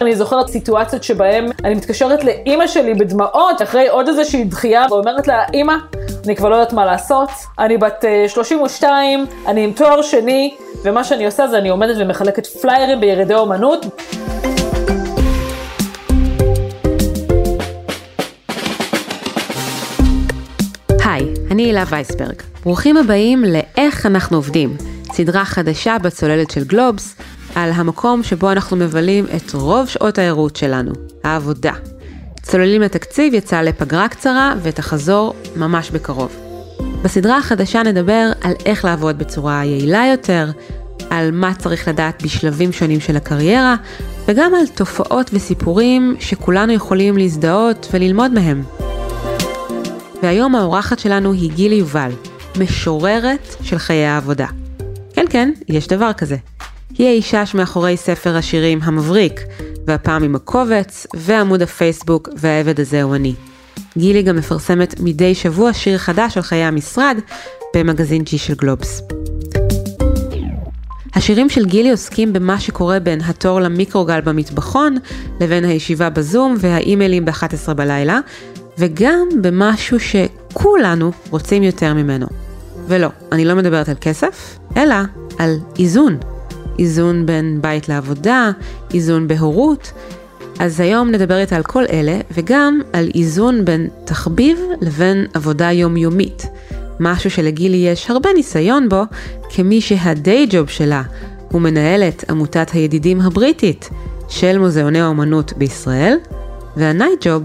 אני זוכרת סיטואציות שבהן אני מתקשרת לאימא שלי בדמעות, אחרי עוד איזושהי דחייה, ואומרת לה, אימא, אני כבר לא יודעת מה לעשות, אני בת 32, אה, אני עם תואר שני, ומה שאני עושה זה אני עומדת ומחלקת פליירים בירידי אומנות. אני הילה וייסברג. ברוכים הבאים ל"איך אנחנו עובדים", סדרה חדשה בצוללת של גלובס, על המקום שבו אנחנו מבלים את רוב שעות הערות שלנו, העבודה. צוללים לתקציב יצא לפגרה קצרה ותחזור ממש בקרוב. בסדרה החדשה נדבר על איך לעבוד בצורה יעילה יותר, על מה צריך לדעת בשלבים שונים של הקריירה, וגם על תופעות וסיפורים שכולנו יכולים להזדהות וללמוד מהם. והיום האורחת שלנו היא גילי יובל, משוררת של חיי העבודה. כן כן, יש דבר כזה. היא האישה שמאחורי ספר השירים המבריק, והפעם עם הקובץ, ועמוד הפייסבוק, והעבד הזה הוא אני. גילי גם מפרסמת מדי שבוע שיר חדש על חיי המשרד במגזין G של גלובס. השירים של גילי עוסקים במה שקורה בין התור למיקרוגל במטבחון, לבין הישיבה בזום והאימיילים ב-11 בלילה, וגם במשהו שכולנו רוצים יותר ממנו. ולא, אני לא מדברת על כסף, אלא על איזון. איזון בין בית לעבודה, איזון בהורות. אז היום נדבר איתה על כל אלה, וגם על איזון בין תחביב לבין עבודה יומיומית. משהו שלגילי יש הרבה ניסיון בו, כמי שהדיי ג'וב שלה הוא מנהלת עמותת הידידים הבריטית של מוזיאוני האומנות בישראל, והנייט ג'וב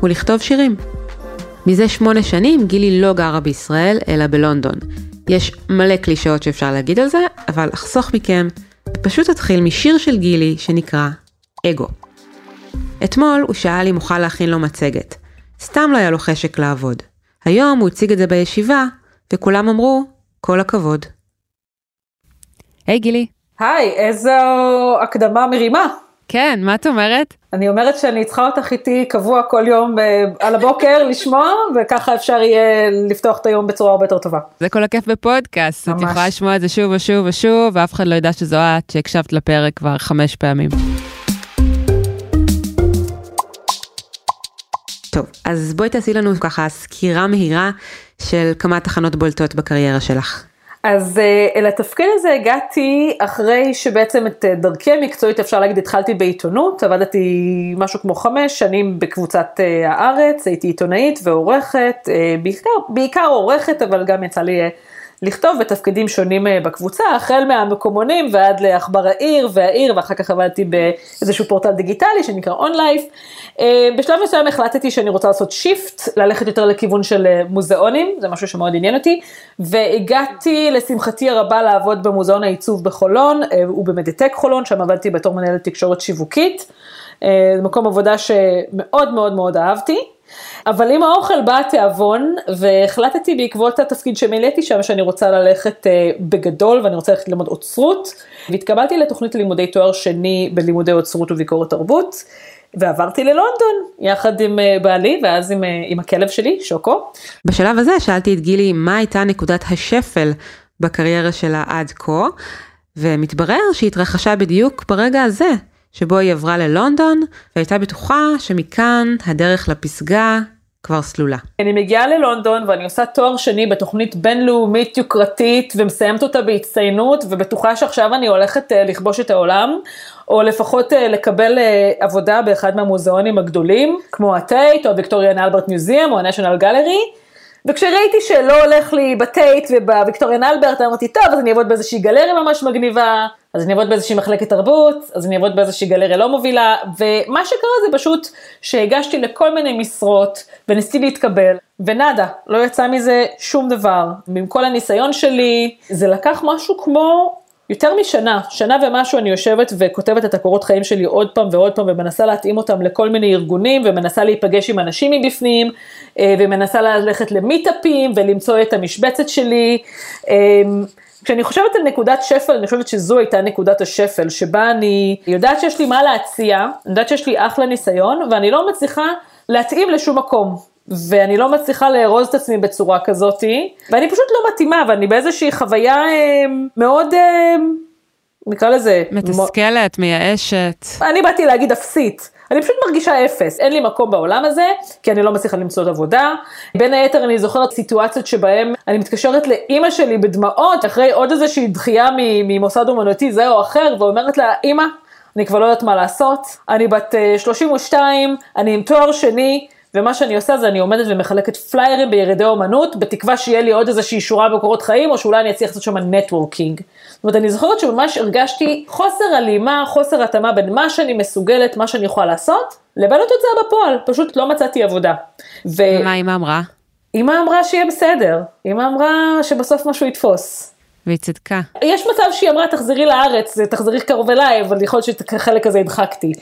הוא לכתוב שירים. מזה שמונה שנים גילי לא גרה בישראל, אלא בלונדון. יש מלא קלישאות שאפשר להגיד על זה, אבל אחסוך מכם פשוט אתחיל משיר של גילי שנקרא אגו. אתמול הוא שאל אם אוכל להכין לו מצגת. סתם לא היה לו חשק לעבוד. היום הוא הציג את זה בישיבה, וכולם אמרו, כל הכבוד. היי hey, גילי. היי, איזו הקדמה מרימה. כן, מה את אומרת? אני אומרת שאני צריכה אותך איתי קבוע כל יום על הבוקר לשמוע, וככה אפשר יהיה לפתוח את היום בצורה הרבה יותר טובה. זה כל הכיף בפודקאסט, ממש. את יכולה לשמוע את זה שוב ושוב ושוב, ואף אחד לא ידע שזו את שהקשבת לפרק כבר חמש פעמים. טוב, אז בואי תעשי לנו ככה סקירה מהירה של כמה תחנות בולטות בקריירה שלך. אז אה, אל התפקיד הזה הגעתי אחרי שבעצם את אה, דרכי המקצועית אפשר להגיד התחלתי בעיתונות, עבדתי משהו כמו חמש שנים בקבוצת אה, הארץ, הייתי עיתונאית ועורכת, בעיקר, בעיקר עורכת אבל גם יצא לי לכתוב בתפקידים שונים אה, בקבוצה, החל מהמקומונים ועד לעכבר העיר והעיר, ואחר כך עבדתי באיזשהו פורטל דיגיטלי שנקרא אונלייף. אה, בשלב מסוים החלטתי שאני רוצה לעשות שיפט, ללכת יותר לכיוון של אה, מוזיאונים, זה משהו שמאוד עניין אותי, והגעתי לשמחתי הרבה לעבוד במוזיאון העיצוב בחולון, ובמדיטק חולון, שם עבדתי בתור מנהלת תקשורת שיווקית. זה מקום עבודה שמאוד מאוד מאוד אהבתי. אבל עם האוכל בא התיאבון, והחלטתי בעקבות התפקיד שמילאתי שם, שאני רוצה ללכת אה, בגדול, ואני רוצה ללכת ללמוד אוצרות, והתקבלתי לתוכנית ללימודי תואר שני בלימודי אוצרות וביקורת תרבות. ועברתי ללונדון יחד עם אה, בעלי ואז עם, אה, עם הכלב שלי, שוקו. בשלב הזה שאלתי את גילי מה הייתה נקודת השפל בקריירה שלה עד כה, ומתברר שהיא התרחשה בדיוק ברגע הזה, שבו היא עברה ללונדון, והייתה בטוחה שמכאן הדרך לפסגה כבר סלולה. אני מגיעה ללונדון ואני עושה תואר שני בתוכנית בינלאומית יוקרתית ומסיימת אותה בהצטיינות ובטוחה שעכשיו אני הולכת uh, לכבוש את העולם או לפחות uh, לקבל uh, עבודה באחד מהמוזיאונים הגדולים כמו הטייט או הוויקטוריאן אלברט מיוזיאם או הנשיונל גלרי וכשראיתי שלא הולך לי בטייט ובוויקטוריאן אלברט אמרתי טוב אז אני אעבוד באיזושהי גלריה ממש מגניבה אז אני אעבוד באיזושהי מחלקת תרבות, אז אני אעבוד באיזושהי גלריה לא מובילה, ומה שקרה זה פשוט שהגשתי לכל מיני משרות וניסיתי להתקבל, ונאדה, לא יצא מזה שום דבר. ועם כל הניסיון שלי, זה לקח משהו כמו יותר משנה, שנה ומשהו אני יושבת וכותבת את הקורות חיים שלי עוד פעם ועוד פעם ומנסה להתאים אותם לכל מיני ארגונים ומנסה להיפגש עם אנשים מבפנים אה, ומנסה ללכת למיטאפים ולמצוא את המשבצת שלי. אה, כשאני חושבת על נקודת שפל, אני חושבת שזו הייתה נקודת השפל, שבה אני יודעת שיש לי מה להציע, אני יודעת שיש לי אחלה ניסיון, ואני לא מצליחה להתאים לשום מקום. ואני לא מצליחה לארוז את עצמי בצורה כזאתי, ואני פשוט לא מתאימה, ואני באיזושהי חוויה אה, מאוד, אה, נקרא לזה... מתסכלת, מייאשת. אני באתי להגיד אפסית. אני פשוט מרגישה אפס, אין לי מקום בעולם הזה, כי אני לא מצליחה למצוא עבודה. בין היתר אני זוכרת סיטואציות שבהן אני מתקשרת לאימא שלי בדמעות, אחרי עוד איזושהי דחייה ממוסד אומנותי זה או אחר, ואומרת לה, אימא, אני כבר לא יודעת מה לעשות, אני בת 32, אה, אני עם תואר שני, ומה שאני עושה זה אני עומדת ומחלקת פליירים בירידי אומנות, בתקווה שיהיה לי עוד איזושהי שורה בקורות חיים, או שאולי אני אצליח לעשות שם נטוורקינג. זאת אומרת, אני זוכרת שממש הרגשתי חוסר הלימה, חוסר התאמה בין מה שאני מסוגלת, מה שאני יכולה לעשות, לבין התוצאה בפועל, פשוט לא מצאתי עבודה. ו... ומה אמא אמרה? אמא אמרה שיהיה בסדר, אמא אמרה שבסוף משהו יתפוס. והיא צדקה. יש מצב שהיא אמרה תחזרי לארץ, תחזרי קרוב אליי, אבל יכול להיות שאת החלק הזה הדחקתי.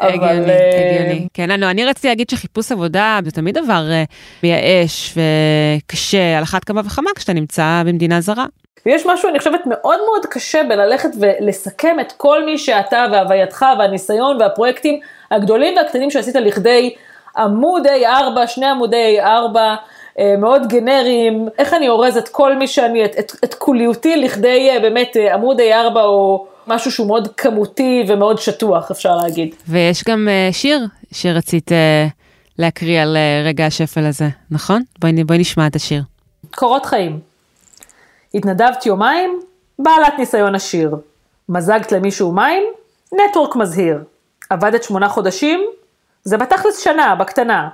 הגיוני, אה, הגיוני. כן, אני, אני רציתי להגיד שחיפוש עבודה זה תמיד דבר uh, מייאש וקשה, על אחת כמה וכמה כשאתה נמצא במדינה זרה. ויש משהו, אני חושבת, מאוד מאוד קשה בללכת ולסכם את כל מי שאתה והווייתך והניסיון והפרויקטים הגדולים והקטנים שעשית לכדי עמוד A4, שני עמודי A4, אה, מאוד גנריים, איך אני אורז את כל מי שאני, את, את, את כוליותי לכדי באמת עמוד A4 או... משהו שהוא מאוד כמותי ומאוד שטוח, אפשר להגיד. ויש גם uh, שיר שרצית uh, להקריא על uh, רגע השפל הזה, נכון? בואי, בואי נשמע את השיר. קורות חיים. התנדבת יומיים, בעלת ניסיון עשיר. מזגת למישהו מים, נטוורק מזהיר. עבדת שמונה חודשים, זה בתכלס שנה, בקטנה.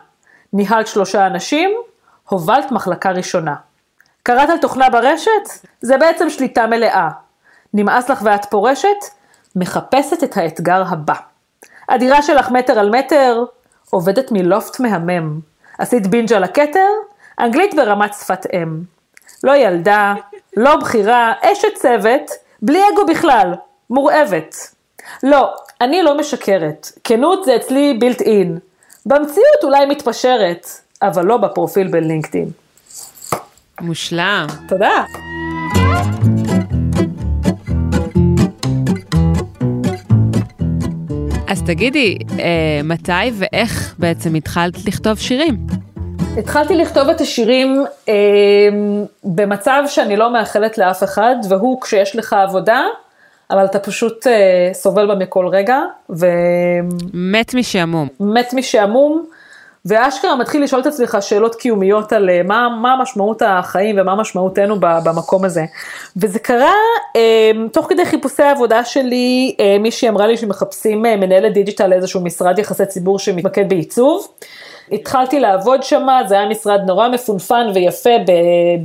ניהלת שלושה אנשים, הובלת מחלקה ראשונה. קראת על תוכנה ברשת? זה בעצם שליטה מלאה. נמאס לך ואת פורשת? מחפשת את האתגר הבא. הדירה שלך מטר על מטר, עובדת מלופט מהמם. עשית בינג' על הכתר? אנגלית ברמת שפת אם. לא ילדה, לא בחירה, אשת צוות, בלי אגו בכלל, מורעבת. לא, אני לא משקרת, כנות זה אצלי בילט אין. במציאות אולי מתפשרת, אבל לא בפרופיל בלינקדאין. מושלם. תודה. אז תגידי, אה, מתי ואיך בעצם התחלת לכתוב שירים? התחלתי לכתוב את השירים אה, במצב שאני לא מאחלת לאף אחד, והוא כשיש לך עבודה, אבל אתה פשוט אה, סובל בה מכל רגע. ו... מת משעמום. מת משעמום. ואשכרה מתחיל לשאול את עצמך שאלות קיומיות על אה, מה, מה משמעות החיים ומה משמעותנו במקום הזה. וזה קרה אה, תוך כדי חיפושי העבודה שלי, אה, מישהי אמרה לי שמחפשים מנהלת דיג'יטל לאיזשהו משרד יחסי ציבור שמתמקד בעיצוב. התחלתי לעבוד שם, זה היה משרד נורא מפונפן ויפה ב,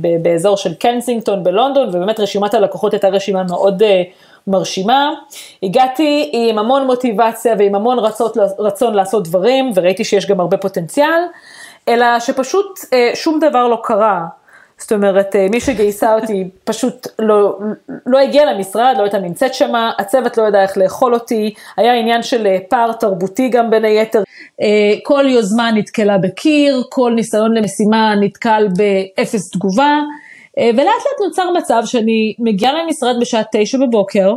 ב, באזור של קנסינגטון בלונדון, ובאמת רשימת הלקוחות הייתה רשימה מאוד אה, מרשימה. הגעתי עם המון מוטיבציה ועם המון רצות, רצון לעשות דברים, וראיתי שיש גם הרבה פוטנציאל, אלא שפשוט אה, שום דבר לא קרה. זאת אומרת, אה, מי שגייסה אותי פשוט לא, לא הגיע למשרד, לא הייתה נמצאת שמה, הצוות לא ידע איך לאכול אותי, היה עניין של אה, פער תרבותי גם בין היתר. אה, כל יוזמה נתקלה בקיר, כל ניסיון למשימה נתקל באפס תגובה. אה, ולאט לאט נוצר מצב שאני מגיעה למשרד בשעה תשע בבוקר,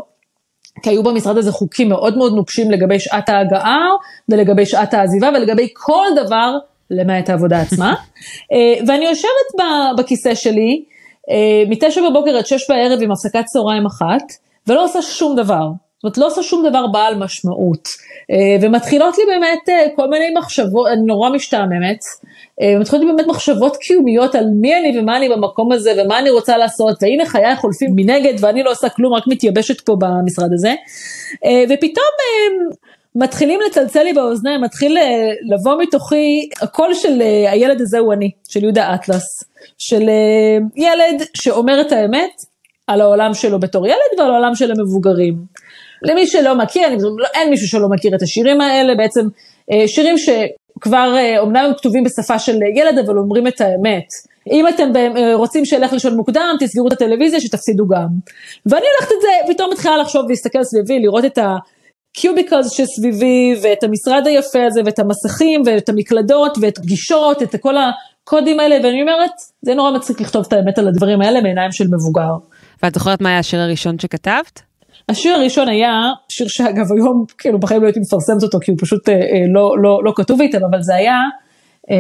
כי היו במשרד הזה חוקים מאוד מאוד נוקשים לגבי שעת ההגעה ולגבי שעת העזיבה ולגבי כל דבר למעט העבודה עצמה. אה, ואני יושבת בכיסא שלי אה, מתשע בבוקר עד שש בערב עם הפסקת צהריים אחת, ולא עושה שום דבר. זאת אומרת, לא עושה שום דבר בעל משמעות. ומתחילות לי באמת כל מיני מחשבות, אני נורא משתעממת. אה, מתחילות באמת מחשבות קיומיות על מי אני ומה אני במקום הזה ומה אני רוצה לעשות והנה חיי חולפים מנגד ואני לא עושה כלום רק מתייבשת פה במשרד הזה אה, ופתאום אה, מתחילים לצלצל לי באוזניים מתחיל לבוא מתוכי הקול של הילד הזה הוא אני של יהודה אטלס של ילד שאומר את האמת על העולם שלו בתור ילד ועל העולם של המבוגרים. למי שלא מכיר, אני, אין מישהו שלא מכיר את השירים האלה, בעצם שירים ש... כבר, אומנם אה, הם כתובים בשפה של ילד, אבל אומרים את האמת. אם אתם אה, רוצים שילך לישון מוקדם, תסגרו את הטלוויזיה, שתפסידו גם. ואני הולכת את זה, פתאום מתחילה לחשוב ולהסתכל סביבי, לראות את הקיוביקלס שסביבי, ואת המשרד היפה הזה, ואת המסכים, ואת המקלדות, ואת פגישות, את כל הקודים האלה, ואני אומרת, זה נורא מצחיק לכתוב את האמת על הדברים האלה מעיניים של מבוגר. ואת זוכרת מה היה השיר הראשון שכתבת? השיר הראשון היה, שיר שאגב היום כאילו בחיים לא הייתי מפרסמת אותו כי הוא פשוט אה, אה, לא, לא, לא כתוב היטב, אבל זה היה אה,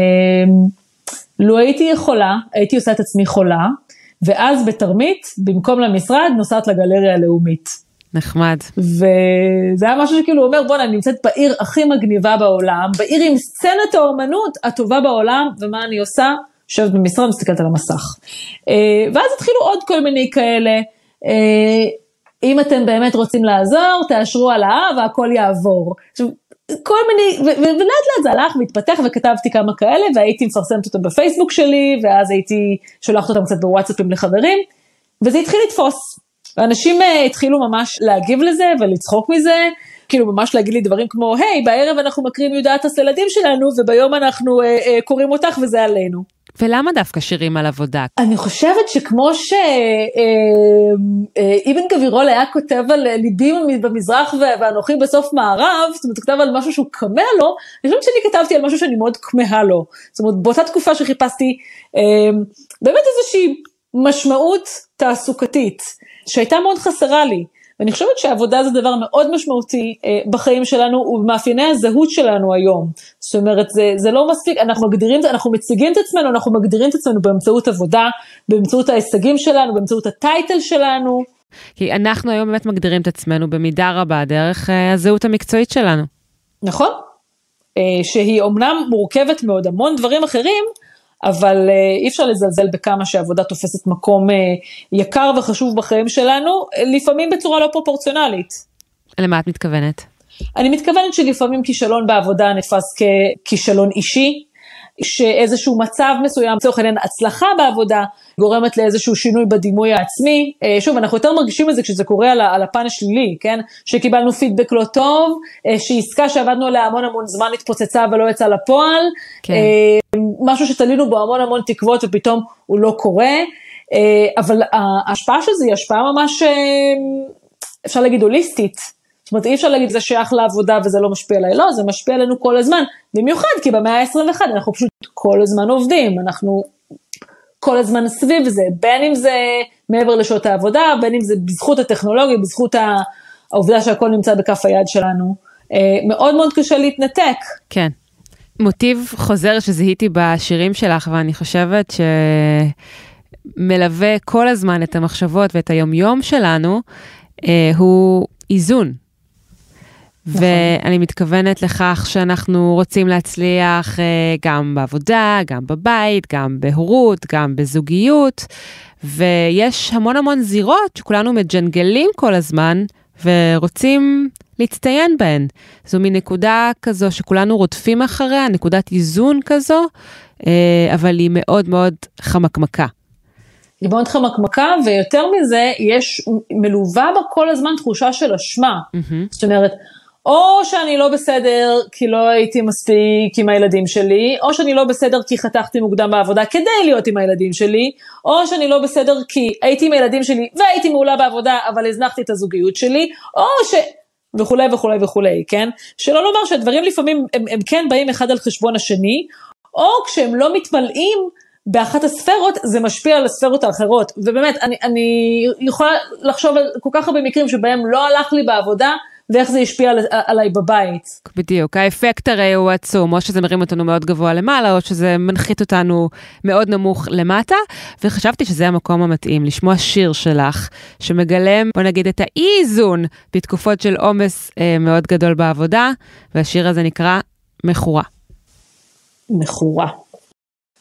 לו הייתי יכולה, הייתי עושה את עצמי חולה, ואז בתרמית, במקום למשרד, נוסעת לגלריה הלאומית. נחמד. וזה היה משהו שכאילו אומר, בואנה, אני נמצאת בעיר הכי מגניבה בעולם, בעיר עם סצנת האומנות הטובה בעולם, ומה אני עושה? יושבת במשרד, מסתכלת על המסך. אה, ואז התחילו עוד כל מיני כאלה. אה, אם אתם באמת רוצים לעזור, תאשרו העלאה והכל יעבור. עכשיו, כל מיני, ולאט לאט זה הלך והתפתח וכתבתי כמה כאלה והייתי מפרסמת אותם בפייסבוק שלי ואז הייתי שולחת אותם קצת בוואטסאפים לחברים וזה התחיל לתפוס. ואנשים uh, התחילו ממש להגיב לזה ולצחוק מזה, כאילו ממש להגיד לי דברים כמו, היי, hey, בערב אנחנו מקריאים יודעת לילדים שלנו וביום אנחנו uh, uh, קוראים אותך וזה עלינו. ולמה דווקא שירים על עבודה? אני חושבת שכמו שאבן אה, אה, גבירול היה כותב על ליבי במזרח ואנוכי בסוף מערב, זאת אומרת, הוא כתב על משהו שהוא כמה לו, אני חושבת שאני כתבתי על משהו שאני מאוד כמהה לו. זאת אומרת, באותה תקופה שחיפשתי אה, באמת איזושהי משמעות תעסוקתית, שהייתה מאוד חסרה לי. ואני חושבת שעבודה זה דבר מאוד משמעותי אה, בחיים שלנו ובמאפייני הזהות שלנו היום. זאת אומרת, זה, זה לא מספיק, אנחנו מגדירים, אנחנו מציגים את עצמנו, אנחנו מגדירים את עצמנו באמצעות עבודה, באמצעות ההישגים שלנו, באמצעות הטייטל שלנו. כי אנחנו היום באמת מגדירים את עצמנו במידה רבה דרך אה, הזהות המקצועית שלנו. נכון, אה, שהיא אומנם מורכבת מאוד המון דברים אחרים, אבל אה, אי אפשר לזלזל בכמה שעבודה תופסת מקום אה, יקר וחשוב בחיים שלנו, לפעמים בצורה לא פרופורציונלית. למה את מתכוונת? אני מתכוונת שלפעמים כישלון בעבודה נתפס ככישלון אישי, שאיזשהו מצב מסוים, לצורך העניין הצלחה בעבודה, גורמת לאיזשהו שינוי בדימוי העצמי. אה, שוב, אנחנו יותר מרגישים את זה כשזה קורה על, הפן השלילי, כן? שקיבלנו פידבק לא טוב, אה, שעסקה שעבדנו עליה המון המון זמן התפוצצה ולא יצאה לפועל, כן. אה, משהו שתלינו בו המון המון תקוות ופתאום הוא לא קורה, אבל ההשפעה של זה היא השפעה ממש, אפשר להגיד הוליסטית. זאת אומרת, אי אפשר להגיד זה שייך לעבודה וזה לא משפיע עליי, לא, זה משפיע עלינו כל הזמן, במיוחד כי במאה ה-21 אנחנו פשוט כל הזמן עובדים, אנחנו כל הזמן סביב זה, בין אם זה מעבר לשעות העבודה, בין אם זה בזכות הטכנולוגיה, בזכות העובדה שהכל נמצא בכף היד שלנו. אה, מאוד מאוד קשה להתנתק. כן. מוטיב חוזר שזיהיתי בשירים שלך, ואני חושבת שמלווה כל הזמן את המחשבות ואת היומיום שלנו, אה, הוא איזון. נכון. ואני מתכוונת לכך שאנחנו רוצים להצליח אה, גם בעבודה, גם בבית, גם בהורות, גם בזוגיות, ויש המון המון זירות שכולנו מג'נגלים כל הזמן ורוצים להצטיין בהן. זו מין נקודה כזו שכולנו רודפים אחריה, נקודת איזון כזו, אה, אבל היא מאוד מאוד חמקמקה. היא מאוד חמקמקה, ויותר מזה, יש, מלווה בה כל הזמן תחושה של אשמה. Mm-hmm. זאת אומרת, או שאני לא בסדר כי לא הייתי מספיק עם הילדים שלי, או שאני לא בסדר כי חתכתי מוקדם בעבודה כדי להיות עם הילדים שלי, או שאני לא בסדר כי הייתי עם הילדים שלי והייתי מעולה בעבודה אבל הזנחתי את הזוגיות שלי, או ש... וכולי וכולי וכולי, כן? שלא לומר שהדברים לפעמים הם, הם כן באים אחד על חשבון השני, או כשהם לא מתמלאים באחת הספרות זה משפיע על הספרות האחרות, ובאמת אני, אני יכולה לחשוב על כל כך הרבה מקרים שבהם לא הלך לי בעבודה, ואיך זה השפיע על, עליי בבית. בדיוק, האפקט הרי הוא עצום, או שזה מרים אותנו מאוד גבוה למעלה, או שזה מנחית אותנו מאוד נמוך למטה, וחשבתי שזה המקום המתאים, לשמוע שיר שלך, שמגלם, בוא נגיד, את האי-איזון בתקופות של עומס אה, מאוד גדול בעבודה, והשיר הזה נקרא מכורה. מכורה.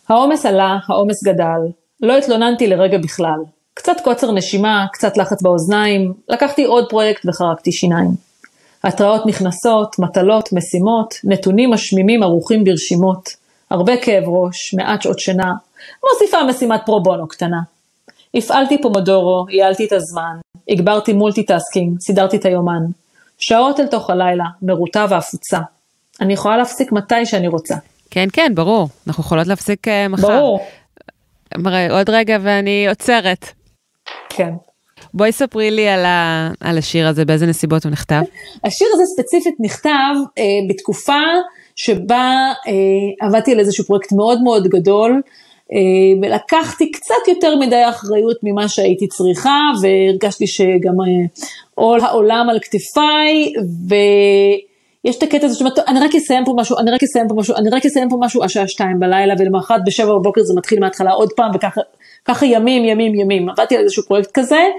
העומס עלה, העומס גדל, לא התלוננתי לרגע בכלל. קצת קוצר נשימה, קצת לחץ באוזניים, לקחתי עוד פרויקט וחרקתי שיניים. התראות נכנסות, מטלות, משימות, נתונים משמימים ערוכים ברשימות, הרבה כאב ראש, מעט שעות שינה, מוסיפה משימת פרו בונו קטנה. הפעלתי פומודורו, ייעלתי את הזמן, הגברתי מולטיטאסקינג, סידרתי את היומן. שעות אל תוך הלילה, מרוטה ועפוצה. אני יכולה להפסיק מתי שאני רוצה. כן, כן, ברור. אנחנו יכולות להפסיק אה, מחר. ברור. עוד רגע ואני עוצרת. כן. בואי ספרי לי על, ה, על השיר הזה, באיזה נסיבות הוא נכתב. השיר הזה ספציפית נכתב אה, בתקופה שבה אה, עבדתי על איזשהו פרויקט מאוד מאוד גדול, אה, ולקחתי קצת יותר מדי אחריות ממה שהייתי צריכה, והרגשתי שגם אה, עול העולם על כתפיי, יש את הקטע הזה שאומרת, אני רק אסיים פה משהו, אני רק אסיים פה משהו, אני רק אסיים פה משהו השעה שתיים בלילה, ולמחרת בשבע בבוקר זה מתחיל מההתחלה עוד פעם, וככה ימים, ימים, ימים. עבדתי על איזשהו פרויקט כזה, אה,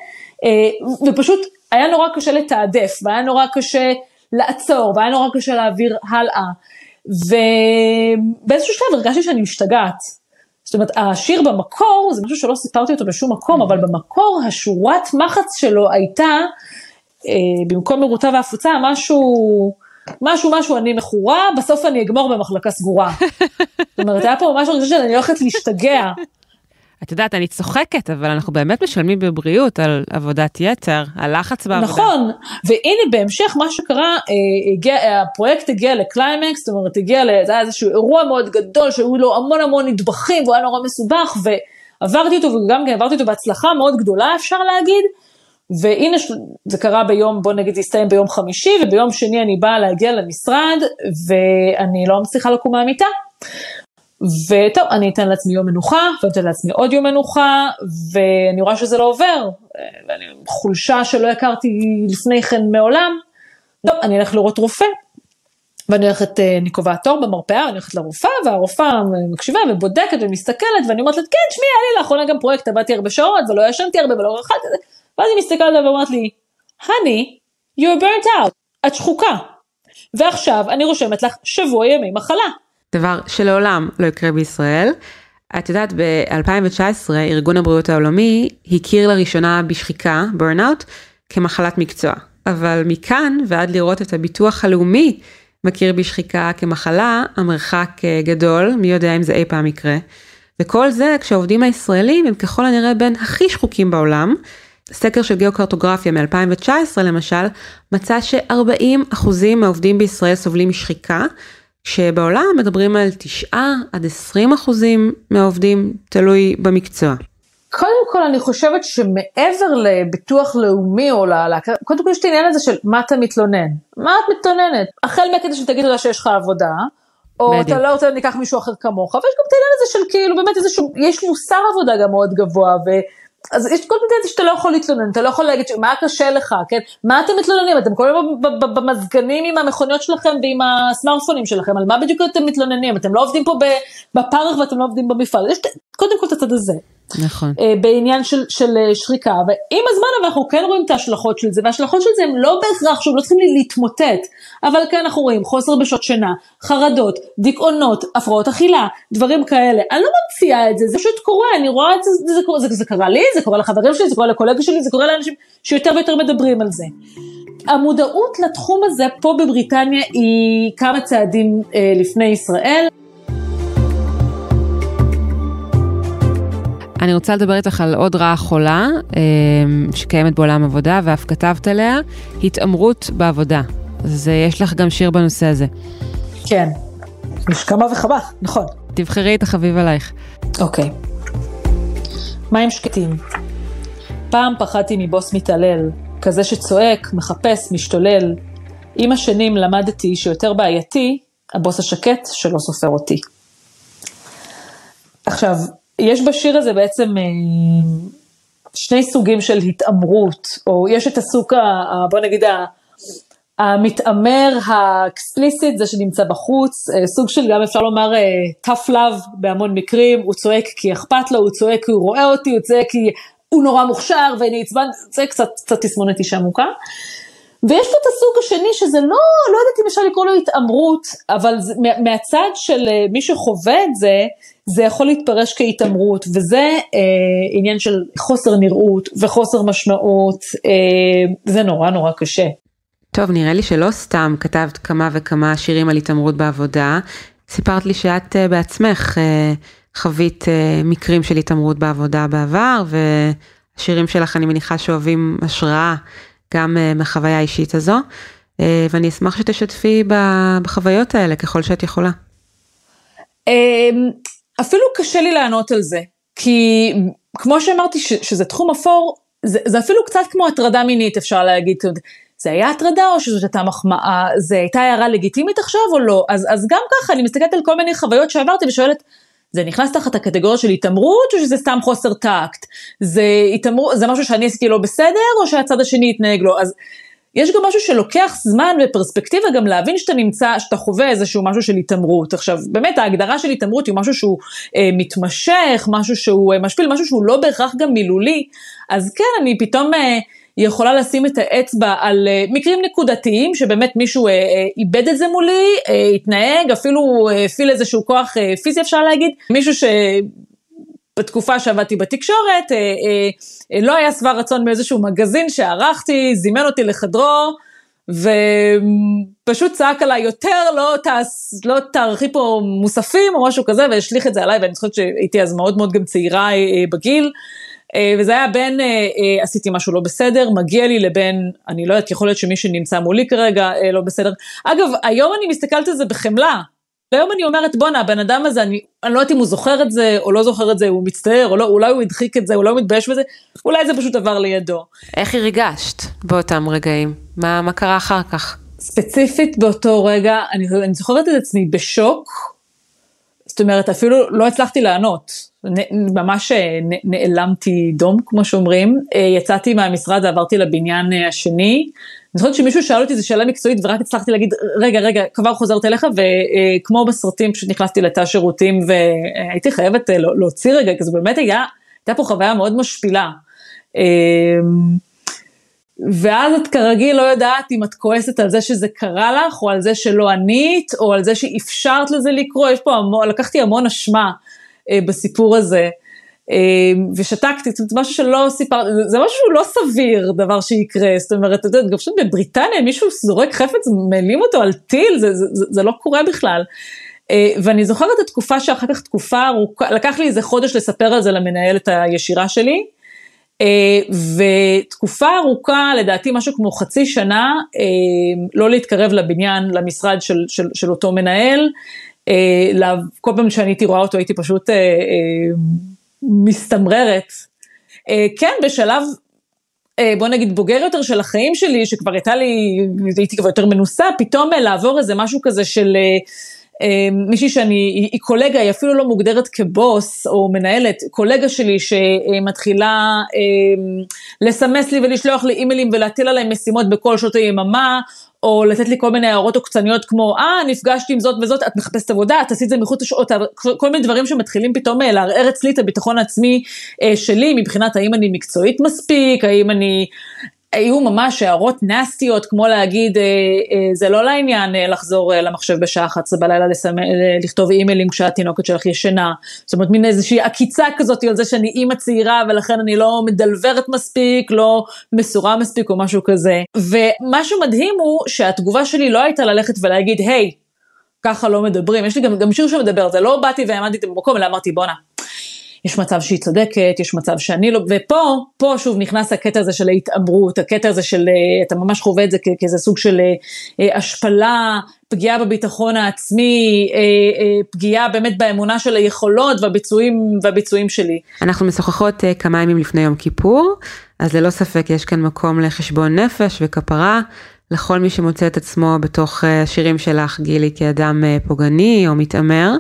ופשוט היה נורא קשה לתעדף, והיה נורא קשה לעצור, והיה נורא קשה להעביר הלאה. ובאיזשהו שלב הרגשתי שאני משתגעת. זאת אומרת, השיר במקור, זה משהו שלא סיפרתי אותו בשום מקום, אבל במקור השורת מחץ שלו הייתה, אה, במקום מרוטה והפוצה, משהו, משהו, משהו, אני מכורה, בסוף אני אגמור במחלקה סגורה. זאת אומרת, היה פה ממש הרגשה שאני הולכת להשתגע. את יודעת, אני צוחקת, אבל אנחנו באמת משלמים בבריאות על עבודת יתר, על לחץ בעבודה. נכון, והנה בהמשך מה שקרה, אה, הגיע, הפרויקט הגיע לקליימקס, זאת אומרת, הגיע, זה היה איזשהו אירוע מאוד גדול, שהיו לו המון המון נדבכים, והוא היה נורא מסובך, ועברתי אותו, וגם כן עברתי אותו בהצלחה מאוד גדולה, אפשר להגיד. והנה זה קרה ביום, בוא נגיד זה הסתיים ביום חמישי, וביום שני אני באה להגיע למשרד, ואני לא מצליחה לקום מהמיטה. וטוב, אני אתן לעצמי יום מנוחה, ואני אתן לעצמי עוד יום מנוחה, ואני רואה שזה לא עובר, ואני חולשה שלא הכרתי לפני כן מעולם. טוב, אני אלך לראות רופא, ואני הולכת, אה, אני קובעת תור במרפאה, אני הולכת לרופאה, והרופאה מקשיבה ובודקת ומסתכלת, ואני אומרת לה, כן, תשמעי, היה לי לאחרונה גם פרויקט, עבדתי הרבה שעות, ולא ישנתי הרבה ולא רכלתי את זה, ואז היא מסתכלת עליה ואומרת לי, honey, you're burnt out, את שחוקה. ועכשיו אני רושמת לך שבוע ימי מחלה. דבר שלעולם לא יקרה בישראל. את יודעת, ב-2019 ארגון הבריאות העולמי הכיר לראשונה בשחיקה, burnout, כמחלת מקצוע. אבל מכאן ועד לראות את הביטוח הלאומי מכיר בשחיקה כמחלה, המרחק אה, גדול, מי יודע אם זה אי פעם יקרה. וכל זה כשהעובדים הישראלים הם ככל הנראה בין הכי שחוקים בעולם. סקר של גיאוקרטוגרפיה מ-2019 למשל, מצא ש-40% מהעובדים בישראל סובלים משחיקה, שבעולם מדברים על 9 עד 20 אחוזים מהעובדים, תלוי במקצוע. קודם כל אני חושבת שמעבר לביטוח לאומי או ל... קודם כל יש את העניין הזה של מה אתה מתלונן. מה את מתלוננת? החל מהקטע שתגיד לה שיש לך עבודה, או בדיוק. אתה לא רוצה ניקח מישהו אחר כמוך, ויש גם את העניין הזה של כאילו באמת איזשהו, יש מוסר עבודה גם מאוד גבוה, ו... אז יש כל מיני שאתה לא יכול להתלונן, אתה לא יכול להגיד מה קשה לך, כן? מה אתם מתלוננים? אתם כל הזמן במזגנים עם המכוניות שלכם ועם הסמארטפונים שלכם, על מה בדיוק אתם מתלוננים? אתם לא עובדים פה בפרך ואתם לא עובדים במפעל. יש קודם כל את הצד הזה. נכון. אה, בעניין של, של אה, שריקה, ועם הזמן אנחנו כן רואים את ההשלכות של זה, וההשלכות של זה הם לא בהכרח, שוב, לא צריכים להתמוטט, אבל כן אנחנו רואים חוסר בשעות שינה, חרדות, דיכאונות, הפרעות אכילה, דברים כאלה. אני לא ממציאה את זה, זה פשוט קורה, אני רואה את זה, זה, זה, זה, זה קרה לי, זה קורה לחברים שלי, זה קורה לקולגה שלי, זה קורה לאנשים שיותר ויותר מדברים על זה. המודעות לתחום הזה פה בבריטניה היא כמה צעדים אה, לפני ישראל. אני רוצה לדבר איתך על עוד רעה חולה אמ, שקיימת בעולם עבודה ואף כתבת עליה, התעמרות בעבודה. אז יש לך גם שיר בנושא הזה. כן, יש כמה וכמה, נכון. תבחרי את החביב עלייך. אוקיי. מים שקטים. פעם פחדתי מבוס מתעלל, כזה שצועק, מחפש, משתולל. עם השנים למדתי שיותר בעייתי, הבוס השקט שלא סופר אותי. עכשיו, יש בשיר הזה בעצם אה, שני סוגים של התעמרות, או יש את הסוג, בוא נגיד, המתעמר האקספליסיט, זה שנמצא בחוץ, אה, סוג של גם אפשר לומר אה, tough love בהמון מקרים, הוא צועק כי אכפת לו, הוא צועק כי הוא רואה אותי, הוא צועק כי הוא נורא מוכשר ואני עצבן, זה קצת, קצת תסמונת אישה עמוקה. ויש פה את הסוג השני שזה לא, לא יודעת אם אפשר לקרוא לו התעמרות, אבל זה, מהצד של מי שחווה את זה, זה יכול להתפרש כהתעמרות, וזה אה, עניין של חוסר נראות וחוסר משמעות, אה, זה נורא נורא קשה. טוב, נראה לי שלא סתם כתבת כמה וכמה שירים על התעמרות בעבודה, סיפרת לי שאת אה, בעצמך אה, חווית אה, מקרים של התעמרות בעבודה בעבר, והשירים שלך אני מניחה שאוהבים השראה גם אה, מהחוויה האישית הזו, אה, ואני אשמח שתשתפי בחוויות האלה ככל שאת יכולה. אפילו קשה לי לענות על זה, כי כמו שאמרתי ש, שזה תחום אפור, זה, זה אפילו קצת כמו הטרדה מינית אפשר להגיד, זה היה הטרדה או שזאת הייתה מחמאה, זה הייתה הערה לגיטימית עכשיו או לא, אז, אז גם ככה אני מסתכלת על כל מיני חוויות שעברתי ושואלת, זה נכנס תחת הקטגוריה של התעמרות או שזה סתם חוסר טקט? זה, התאמר, זה משהו שאני עשיתי לא בסדר או שהצד השני התנהג לו? אז יש גם משהו שלוקח זמן ופרספקטיבה גם להבין שאתה נמצא, שאתה חווה איזשהו משהו של התעמרות. עכשיו, באמת ההגדרה של התעמרות היא משהו שהוא אה, מתמשך, משהו שהוא אה, משפיל, משהו שהוא לא בהכרח גם מילולי, אז כן, אני פתאום... אה, יכולה לשים את האצבע על uh, מקרים נקודתיים, שבאמת מישהו uh, uh, איבד את זה מולי, uh, התנהג, אפילו הפעיל uh, איזשהו כוח uh, פיזי אפשר להגיד, מישהו שבתקופה שעבדתי בתקשורת, uh, uh, uh, לא היה שבע רצון מאיזשהו מגזין שערכתי, זימן אותי לחדרו, ופשוט צעק עליי יותר, לא, תעש, לא תערכי פה מוספים או משהו כזה, והשליך את זה עליי, ואני זוכרת שהייתי אז מאוד מאוד גם צעירה בגיל. אה, וזה היה בין אה, אה, עשיתי משהו לא בסדר, מגיע לי לבין, אני לא יודעת, יכול להיות שמי שנמצא מולי כרגע לא בסדר. אגב, היום אני מסתכלת על זה בחמלה. היום אני אומרת, בואנה, הבן אדם הזה, אני, אני לא יודעת אם הוא זוכר את זה, או לא זוכר את זה, הוא מצטער, או לא, אולי הוא הדחיק את זה, אולי הוא מתבייש בזה, אולי זה פשוט עבר לידו. איך הרגשת באותם רגעים? מה, מה קרה אחר כך? ספציפית באותו רגע, אני, אני זוכרת את עצמי בשוק, זאת אומרת, אפילו לא הצלחתי לענות. ממש אה, נעלמתי דום, כמו שאומרים. אה, יצאתי מהמשרד ועברתי לבניין אה, השני. אני זוכרת שמישהו שאל אותי, זו שאלה מקצועית, ורק הצלחתי להגיד, רגע, רגע, כבר חוזרת אליך, וכמו בסרטים, פשוט נכנסתי לתא שירותים, והייתי חייבת להוציא רגע, כי זה באמת היה, הייתה פה חוויה מאוד משפילה. ואז את כרגיל לא יודעת אם את כועסת על זה שזה קרה לך, או על זה שלא ענית, או על זה שאפשרת לזה לקרות, יש פה המון, לקחתי המון אשמה. אה, בסיפור הזה. אה, ושתקתי, זאת אומרת, משהו שלא סיפרתי, זה משהו שהוא לא סביר דבר שיקרה, זאת אומרת, אתה יודע, גם פשוט בבריטניה מישהו זורק חפץ, מעלים אותו על טיל, זה, זה, זה, זה לא קורה בכלל. אה, ואני זוכרת את התקופה שאחר כך תקופה ארוכה, לקח לי איזה חודש לספר על זה למנהלת הישירה שלי, ותקופה ארוכה, לדעתי משהו כמו חצי שנה, לא להתקרב לבניין, למשרד של, של, של אותו מנהל, אה, כל פעם שאני הייתי רואה אותו הייתי פשוט אה, אה, מסתמררת. כן, בשלב בוא נגיד בוגר יותר של החיים שלי, שכבר הייתה לי, הייתי כבר יותר מנוסה, פתאום לעבור איזה משהו כזה של מישהי שאני, היא קולגה, היא אפילו לא מוגדרת כבוס או מנהלת, קולגה שלי שמתחילה לסמס לי ולשלוח לי אימיילים ולהטיל עליי משימות בכל שעות היממה, או לתת לי כל מיני הערות עוקצניות כמו, אה, נפגשתי עם זאת וזאת, את מחפשת עבודה, תעשי את זה מחוץ לשעות, כל מיני דברים שמתחילים פתאום אה, לערער אצלי את הביטחון העצמי אה, שלי, מבחינת האם אני מקצועית מספיק, האם אני היו ממש הערות נסטיות, כמו להגיד, אה, אה, זה לא לעניין אה, לחזור אה, למחשב בשעה 11 בלילה לסמ... אה, לכתוב אימיילים כשהתינוקת שלך ישנה. זאת אומרת, מין איזושהי עקיצה כזאת על זה שאני אימא צעירה ולכן אני לא מדלברת מספיק, לא מסורה מספיק או משהו כזה. ומשהו מדהים הוא שהתגובה שלי לא הייתה ללכת ולהגיד, היי, ככה לא מדברים. יש לי גם, גם שיר שמדבר על זה, לא באתי והעמדתי במקום, אלא אמרתי, בואנה. יש מצב שהיא צודקת, יש מצב שאני לא, ופה, פה שוב נכנס הקטע הזה של ההתעמרות, הקטע הזה של, אה, אתה ממש חווה את זה כאיזה סוג של אה, אה, השפלה, פגיעה בביטחון העצמי, פגיעה באמת באמונה של היכולות והביצועים, והביצועים שלי. אנחנו משוחחות כמה ימים לפני יום כיפור, אז ללא ספק יש כאן מקום לחשבון נפש וכפרה. לכל מי שמוצא את עצמו בתוך השירים שלך, גילי, כאדם פוגעני או מתעמר.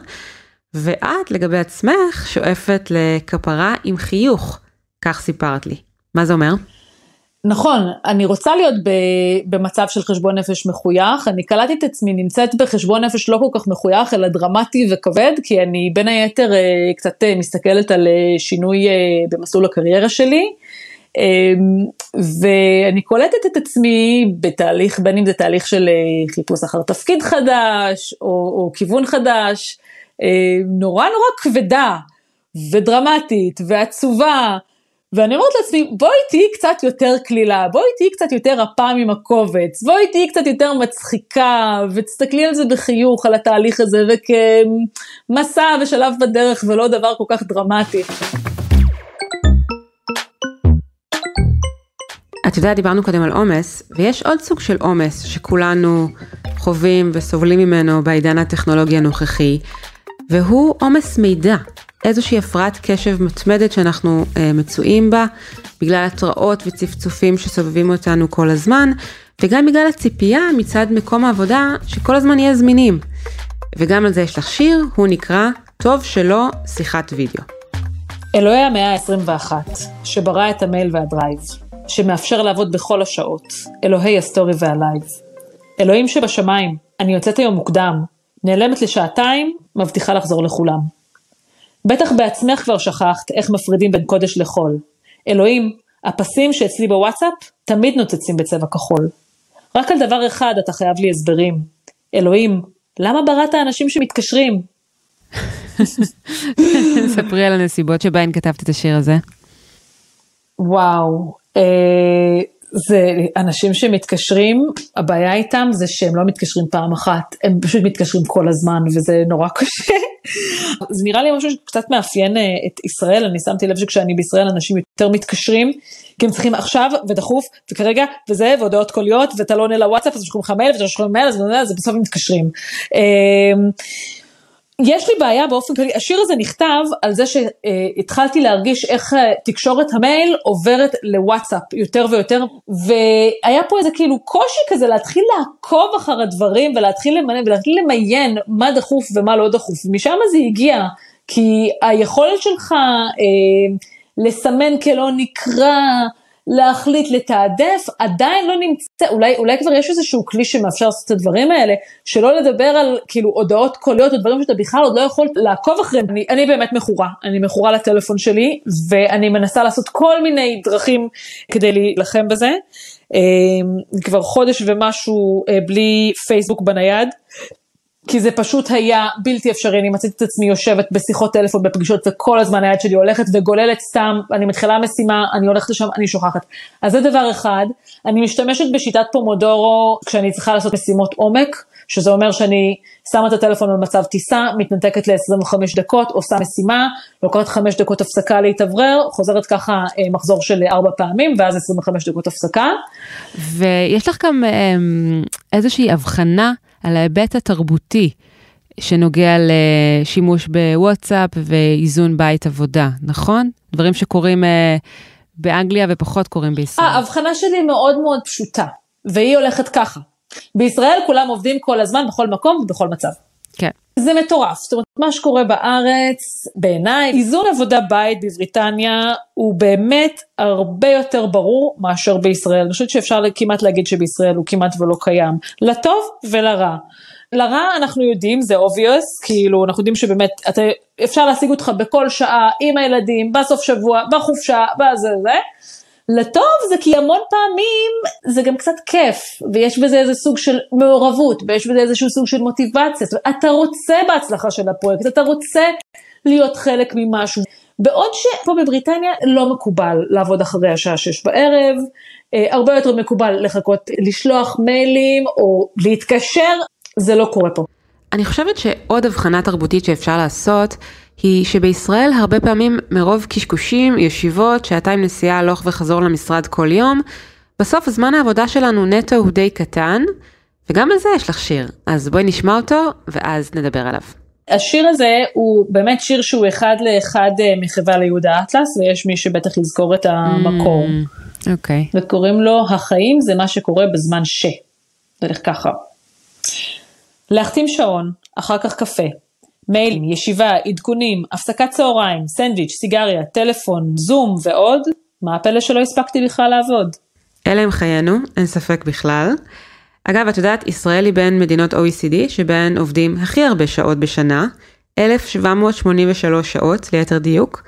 ואת לגבי עצמך שואפת לכפרה עם חיוך, כך סיפרת לי. מה זה אומר? נכון, אני רוצה להיות במצב של חשבון נפש מחוייך, אני קלטתי את עצמי נמצאת בחשבון נפש לא כל כך מחוייך, אלא דרמטי וכבד, כי אני בין היתר אה, קצת אה, מסתכלת על אה, שינוי במסלול הקריירה שלי, ואני קולטת את עצמי בתהליך, בין אם זה תהליך של חיפוש אחר תפקיד חדש, או, או כיוון חדש, נורא נורא כבדה ודרמטית ועצובה. ואני אומרת לעצמי, בואי תהיי קצת יותר קלילה, בואי תהיי קצת יותר הפעם עם הקובץ, בואי תהיי קצת יותר מצחיקה, ותסתכלי על זה בחיוך, על התהליך הזה, וכמסע ושלב בדרך ולא דבר כל כך דרמטי. את יודעת, דיברנו קודם על עומס, ויש עוד סוג של עומס שכולנו חווים וסובלים ממנו בעידן הטכנולוגי הנוכחי, והוא עומס מידע, איזושהי הפרעת קשב מתמדת שאנחנו אה, מצויים בה, בגלל התראות וצפצופים שסובבים אותנו כל הזמן, וגם בגלל הציפייה מצד מקום העבודה שכל הזמן יהיה זמינים. וגם על זה יש לך שיר, הוא נקרא "טוב שלא שיחת וידאו". אלוהי המאה ה-21, שברא את המייל והדרייב, שמאפשר לעבוד בכל השעות, אלוהי הסטורי והלייב. אלוהים שבשמיים, אני יוצאת היום מוקדם, נעלמת לשעתיים, מבטיחה לחזור לכולם. בטח בעצמך כבר שכחת איך מפרידים בין קודש לחול. אלוהים, הפסים שאצלי בוואטסאפ תמיד נוצצים בצבע כחול. רק על דבר אחד אתה חייב לי הסברים. אלוהים, למה בראת אנשים שמתקשרים? ספרי על הנסיבות שבהן כתבת את השיר הזה. וואו, אה, זה אנשים שמתקשרים, הבעיה איתם זה שהם לא מתקשרים פעם אחת, הם פשוט מתקשרים כל הזמן וזה נורא קשה. זה נראה לי משהו שקצת מאפיין אה, את ישראל, אני שמתי לב שכשאני בישראל אנשים יותר מתקשרים, כי הם צריכים עכשיו ודחוף וכרגע וזה והודעות קוליות ואתה לא עונה לוואטסאפ אז שולחים לך מייל ואתה שולחים מייל אז בסוף הם מתקשרים. יש לי בעיה באופן כללי, השיר הזה נכתב על זה שהתחלתי להרגיש איך אה, תקשורת המייל עוברת לוואטסאפ יותר ויותר, והיה פה איזה כאילו קושי כזה להתחיל לעקוב אחר הדברים ולהתחיל למיין, ולהתחיל למיין מה דחוף ומה לא דחוף, ומשם זה הגיע, כי היכולת שלך אה, לסמן כלא נקרא, להחליט לתעדף, עדיין לא נמצא, אולי, אולי כבר יש איזשהו כלי שמאפשר לעשות את הדברים האלה, שלא לדבר על כאילו הודעות קוליות או דברים שאתה בכלל עוד לא יכול לעקוב אחריהם. אני, אני באמת מכורה, אני מכורה לטלפון שלי, ואני מנסה לעשות כל מיני דרכים כדי להילחם בזה. אה, כבר חודש ומשהו אה, בלי פייסבוק בנייד, כי זה פשוט היה בלתי אפשרי, אני מצאתי את עצמי יושבת בשיחות טלפון בפגישות וכל הזמן היד שלי הולכת וגוללת סתם, אני מתחילה משימה, אני הולכת לשם, אני שוכחת. אז זה דבר אחד, אני משתמשת בשיטת פומודורו כשאני צריכה לעשות משימות עומק, שזה אומר שאני שמה את הטלפון במצב טיסה, מתנתקת ל-25 דקות, עושה משימה, לוקחת 5 דקות הפסקה להתאוורר, חוזרת ככה אה, מחזור של 4 פעמים, ואז 25 דקות הפסקה. ויש לך גם אה, איזושהי הבחנה. על ההיבט התרבותי שנוגע לשימוש בוואטסאפ ואיזון בית עבודה, נכון? דברים שקורים אה, באנגליה ופחות קורים בישראל. ההבחנה שלי מאוד מאוד פשוטה, והיא הולכת ככה. בישראל כולם עובדים כל הזמן, בכל מקום ובכל מצב. כן. זה מטורף, זאת אומרת, מה שקורה בארץ, בעיניי, איזון עבודה בית בבריטניה הוא באמת הרבה יותר ברור מאשר בישראל. אני חושבת שאפשר כמעט להגיד שבישראל הוא כמעט ולא קיים, לטוב ולרע. לרע אנחנו יודעים, זה obvious, כאילו אנחנו יודעים שבאמת אתה, אפשר להשיג אותך בכל שעה עם הילדים, בסוף שבוע, בחופשה, בזה זה. לטוב זה כי המון פעמים זה גם קצת כיף, ויש בזה איזה סוג של מעורבות, ויש בזה איזשהו סוג של מוטיבציה, אתה רוצה בהצלחה של הפרויקט, אתה רוצה להיות חלק ממשהו. בעוד שפה בבריטניה לא מקובל לעבוד אחרי השעה שש בערב, אה, הרבה יותר מקובל לחכות לשלוח מיילים או להתקשר, זה לא קורה פה. אני חושבת שעוד הבחנה תרבותית שאפשר לעשות היא שבישראל הרבה פעמים מרוב קשקושים, ישיבות, שעתיים נסיעה הלוך וחזור למשרד כל יום, בסוף זמן העבודה שלנו נטו הוא די קטן, וגם על זה יש לך שיר. אז בואי נשמע אותו ואז נדבר עליו. השיר הזה הוא באמת שיר שהוא אחד לאחד אה, מחווה ליהודה אטלס, ויש מי שבטח יזכור את המקור. אוקיי. Mm, okay. וקוראים לו החיים זה מה שקורה בזמן ש. זה הולך ככה. להחתים שעון, אחר כך קפה, מיילים, ישיבה, עדכונים, הפסקת צהריים, סנדוויץ', סיגריה, טלפון, זום ועוד, מה הפלא שלא הספקתי בכלל לעבוד? אלה הם חיינו, אין ספק בכלל. אגב, את יודעת, ישראל היא בין מדינות OECD שבהן עובדים הכי הרבה שעות בשנה, 1,783 שעות ליתר דיוק,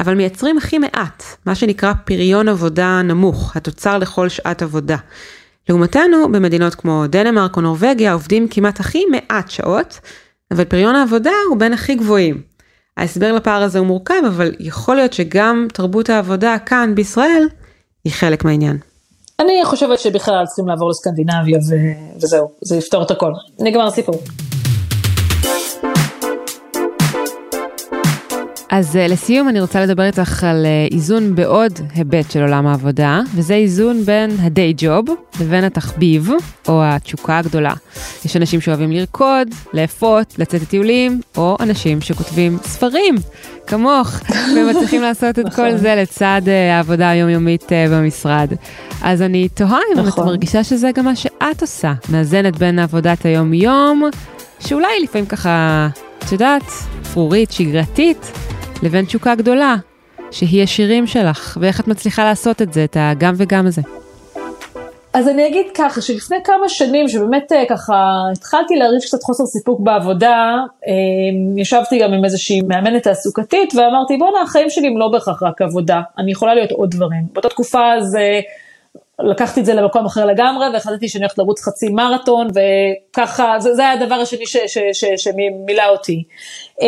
אבל מייצרים הכי מעט, מה שנקרא פריון עבודה נמוך, התוצר לכל שעת עבודה. לעומתנו, במדינות כמו דנמרק או נורבגיה עובדים כמעט הכי מעט שעות, אבל פריון העבודה הוא בין הכי גבוהים. ההסבר לפער הזה הוא מורכב, אבל יכול להיות שגם תרבות העבודה כאן בישראל היא חלק מהעניין. אני חושבת שבכלל צריכים לעבור לסקנדינביה ו... וזהו, זה יפתור את הכל. נגמר הסיפור. אז uh, לסיום אני רוצה לדבר איתך על uh, איזון בעוד היבט של עולם העבודה, וזה איזון בין הדיי ג'וב לבין התחביב, או התשוקה הגדולה. יש אנשים שאוהבים לרקוד, לאפות, לצאת לטיולים, או אנשים שכותבים ספרים, כמוך, ומצליחים לעשות את כל נכון. זה לצד uh, העבודה היומיומית במשרד. אז אני תוהה אם את נכון. מרגישה שזה גם מה שאת עושה, מאזנת בין עבודת היום-יום, שאולי לפעמים ככה, את יודעת, אפרורית, שגרתית, לבין תשוקה גדולה, שהיא השירים שלך, ואיך את מצליחה לעשות את זה, את הגם וגם הזה. אז אני אגיד ככה, שלפני כמה שנים, שבאמת אה, ככה התחלתי להרגיש קצת חוסר סיפוק בעבודה, אה, ישבתי גם עם איזושהי מאמנת תעסוקתית, ואמרתי, בואנה, החיים שלי הם לא בהכרח רק עבודה, אני יכולה להיות עוד דברים. באותה תקופה אז לקחתי את זה למקום אחר לגמרי, והחלטתי שאני הולכת לרוץ חצי מרתון, וככה, זה, זה היה הדבר השני שמילא אותי. אה,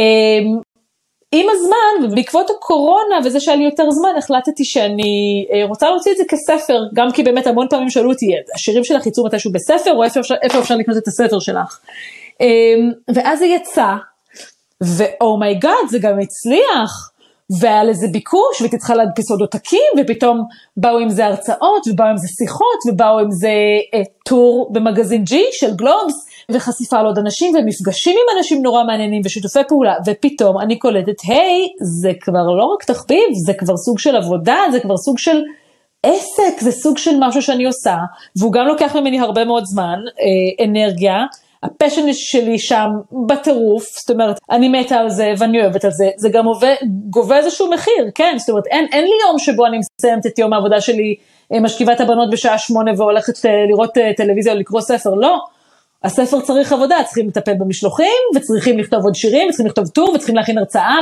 עם הזמן ובעקבות הקורונה וזה שהיה לי יותר זמן החלטתי שאני אה, רוצה להוציא את זה כספר גם כי באמת המון פעמים שאלו אותי השירים שלך יצאו מתישהו בספר או איפה אפשר, איפה אפשר לקנות את הספר שלך. אמ, ואז זה יצא ו oh my god זה גם הצליח והיה לזה ביקוש והייתי צריכה להדפיס עוד עותקים ופתאום באו עם זה הרצאות ובאו עם זה שיחות ובאו עם זה אה, טור במגזין G של גלובס וחשיפה על עוד אנשים ומפגשים עם אנשים נורא מעניינים ושיתופי פעולה, ופתאום אני קולטת, היי, זה כבר לא רק תחביב, זה כבר סוג של עבודה, זה כבר סוג של עסק, זה סוג של משהו שאני עושה, והוא גם לוקח ממני הרבה מאוד זמן, אה, אנרגיה. ה passion שלי שם בטירוף, זאת אומרת, אני מתה על זה ואני אוהבת על זה, זה גם עובד, גובה איזשהו מחיר, כן, זאת אומרת, אין, אין לי יום שבו אני מסיימת את יום העבודה שלי, אה, משכיבה את הבנות בשעה שמונה והולכת אה, לראות אה, טלוויזיה או לקרוא ספר, לא, הספר צריך עבודה, צריכים לטפל במשלוחים, וצריכים לכתוב עוד שירים, וצריכים לכתוב טור, וצריכים להכין הרצאה,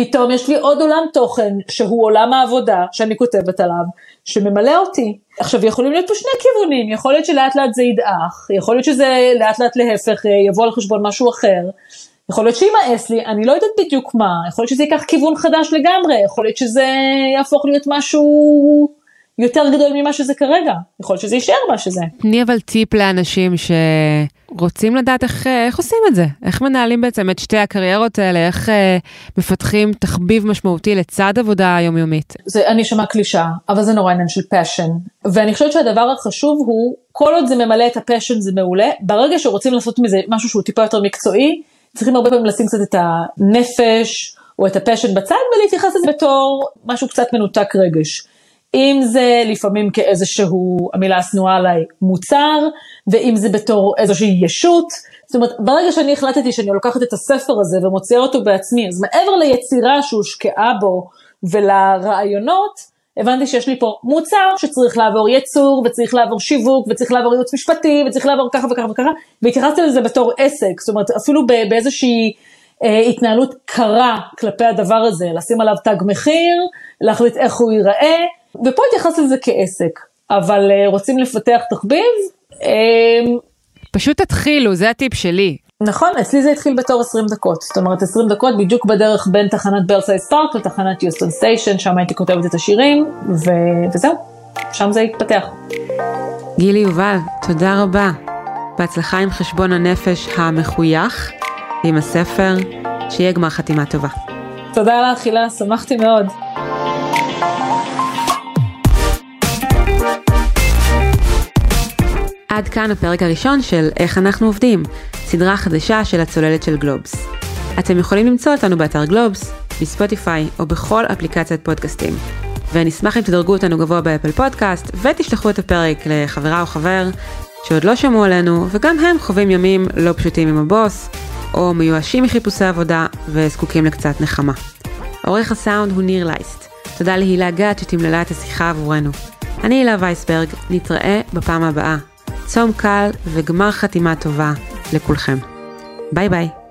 ופתאום יש לי עוד עולם תוכן, שהוא עולם העבודה, שאני כותבת עליו, שממלא אותי. עכשיו, יכולים להיות פה שני כיוונים, יכול להיות שלאט לאט זה ידעך, יכול להיות שזה לאט לאט להפך, אה, יבוא על חשבון משהו אחר. יכול להיות שימאס לי, אני לא יודעת בדיוק מה, יכול להיות שזה ייקח כיוון חדש לגמרי, יכול להיות שזה יהפוך להיות משהו יותר גדול ממה שזה כרגע, יכול להיות שזה יישאר מה שזה. תני אבל טיפ לאנשים שרוצים לדעת איך, איך עושים את זה, איך מנהלים בעצם את שתי הקריירות האלה, איך אה, מפתחים תחביב משמעותי לצד עבודה היומיומית. זה, אני אשמע קלישה, אבל זה נורא עניין של passion, ואני חושבת שהדבר החשוב הוא, כל עוד זה ממלא את ה passion זה מעולה, ברגע שרוצים לעשות מזה משהו שהוא טיפה יותר מקצועי, צריכים הרבה פעמים לשים קצת את הנפש, או את ה passion בצד ולהתייחס לזה בתור משהו קצת מנותק רגש. אם זה לפעמים כאיזשהו, המילה השנואה עליי, מוצר, ואם זה בתור איזושהי ישות. זאת אומרת, ברגע שאני החלטתי שאני לוקחת את הספר הזה ומוציאה אותו בעצמי, אז מעבר ליצירה שהושקעה בו ולרעיונות, הבנתי שיש לי פה מוצר שצריך לעבור ייצור, וצריך לעבור שיווק, וצריך לעבור ייעוץ משפטי, וצריך לעבור ככה וככה וככה, והתייחסתי לזה בתור עסק, זאת אומרת, אפילו באיזושהי אה, התנהלות קרה כלפי הדבר הזה, לשים עליו תג מחיר, להחליט איך הוא ייראה, ופה להתייחס לזה כעסק, אבל אה, רוצים לפתח תחביב? אה, פשוט תתחילו, זה הטיפ שלי. נכון, אצלי זה התחיל בתור 20 דקות, זאת אומרת 20 דקות בדיוק בדרך בין תחנת בלסייז פארק לתחנת יוסטון station, שם הייתי כותבת את השירים, ו... וזהו, שם זה התפתח. גילי יובל, תודה רבה. בהצלחה עם חשבון הנפש המחוייך, עם הספר, שיהיה גמר חתימה טובה. תודה לך, הילה, שמחתי מאוד. עד כאן הפרק הראשון של איך אנחנו עובדים, סדרה חדשה של הצוללת של גלובס. אתם יכולים למצוא אותנו באתר גלובס, בספוטיפיי או בכל אפליקציית פודקאסטים. ואני אשמח אם תדרגו אותנו גבוה באפל פודקאסט ותשלחו את הפרק לחברה או חבר שעוד לא שמעו עלינו וגם הם חווים ימים לא פשוטים עם הבוס או מיואשים מחיפושי עבודה וזקוקים לקצת נחמה. עורך הסאונד הוא ניר לייסט. תודה להילה גת שתמללה את השיחה עבורנו. אני הילה וייסברג, נתראה בפעם הבאה. צום קל וגמר חתימה טובה לכולכם. ביי ביי.